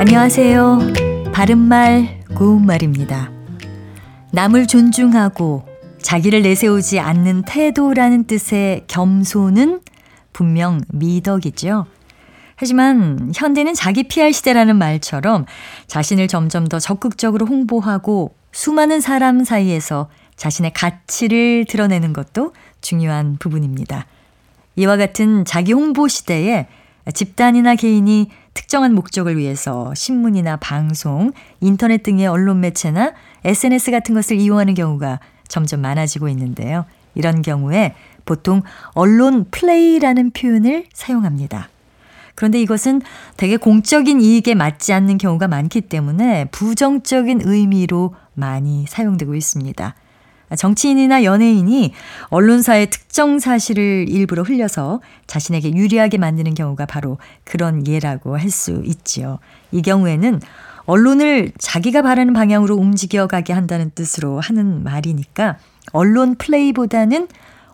안녕하세요. 바른말, 고운말입니다. 남을 존중하고 자기를 내세우지 않는 태도라는 뜻의 겸손은 분명 미덕이죠. 하지만 현대는 자기 PR 시대라는 말처럼 자신을 점점 더 적극적으로 홍보하고 수많은 사람 사이에서 자신의 가치를 드러내는 것도 중요한 부분입니다. 이와 같은 자기 홍보 시대에 집단이나 개인이 특정한 목적을 위해서 신문이나 방송, 인터넷 등의 언론 매체나 SNS 같은 것을 이용하는 경우가 점점 많아지고 있는데요. 이런 경우에 보통 언론 플레이라는 표현을 사용합니다. 그런데 이것은 되게 공적인 이익에 맞지 않는 경우가 많기 때문에 부정적인 의미로 많이 사용되고 있습니다. 정치인이나 연예인이 언론사의 특정 사실을 일부러 흘려서 자신에게 유리하게 만드는 경우가 바로 그런 예라고 할 수 있지요. 이 경우에는 언론을 자기가 바라는 방향으로 움직여가게 한다는 뜻으로 하는 말이니까 언론 플레이보다는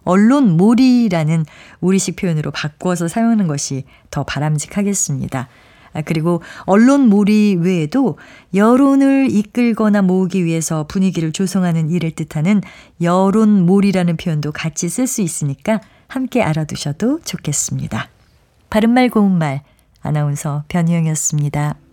언론 몰이라는 우리식 표현으로 바꿔서 사용하는 것이 더 바람직하겠습니다. 아, 그리고 언론 몰이 외에도 여론을 이끌거나 모으기 위해서 분위기를 조성하는 일을 뜻하는 여론 몰이라는 표현도 같이 쓸 수 있으니까 함께 알아두셔도 좋겠습니다. 바른말 고운말 아나운서 변희영이었습니다.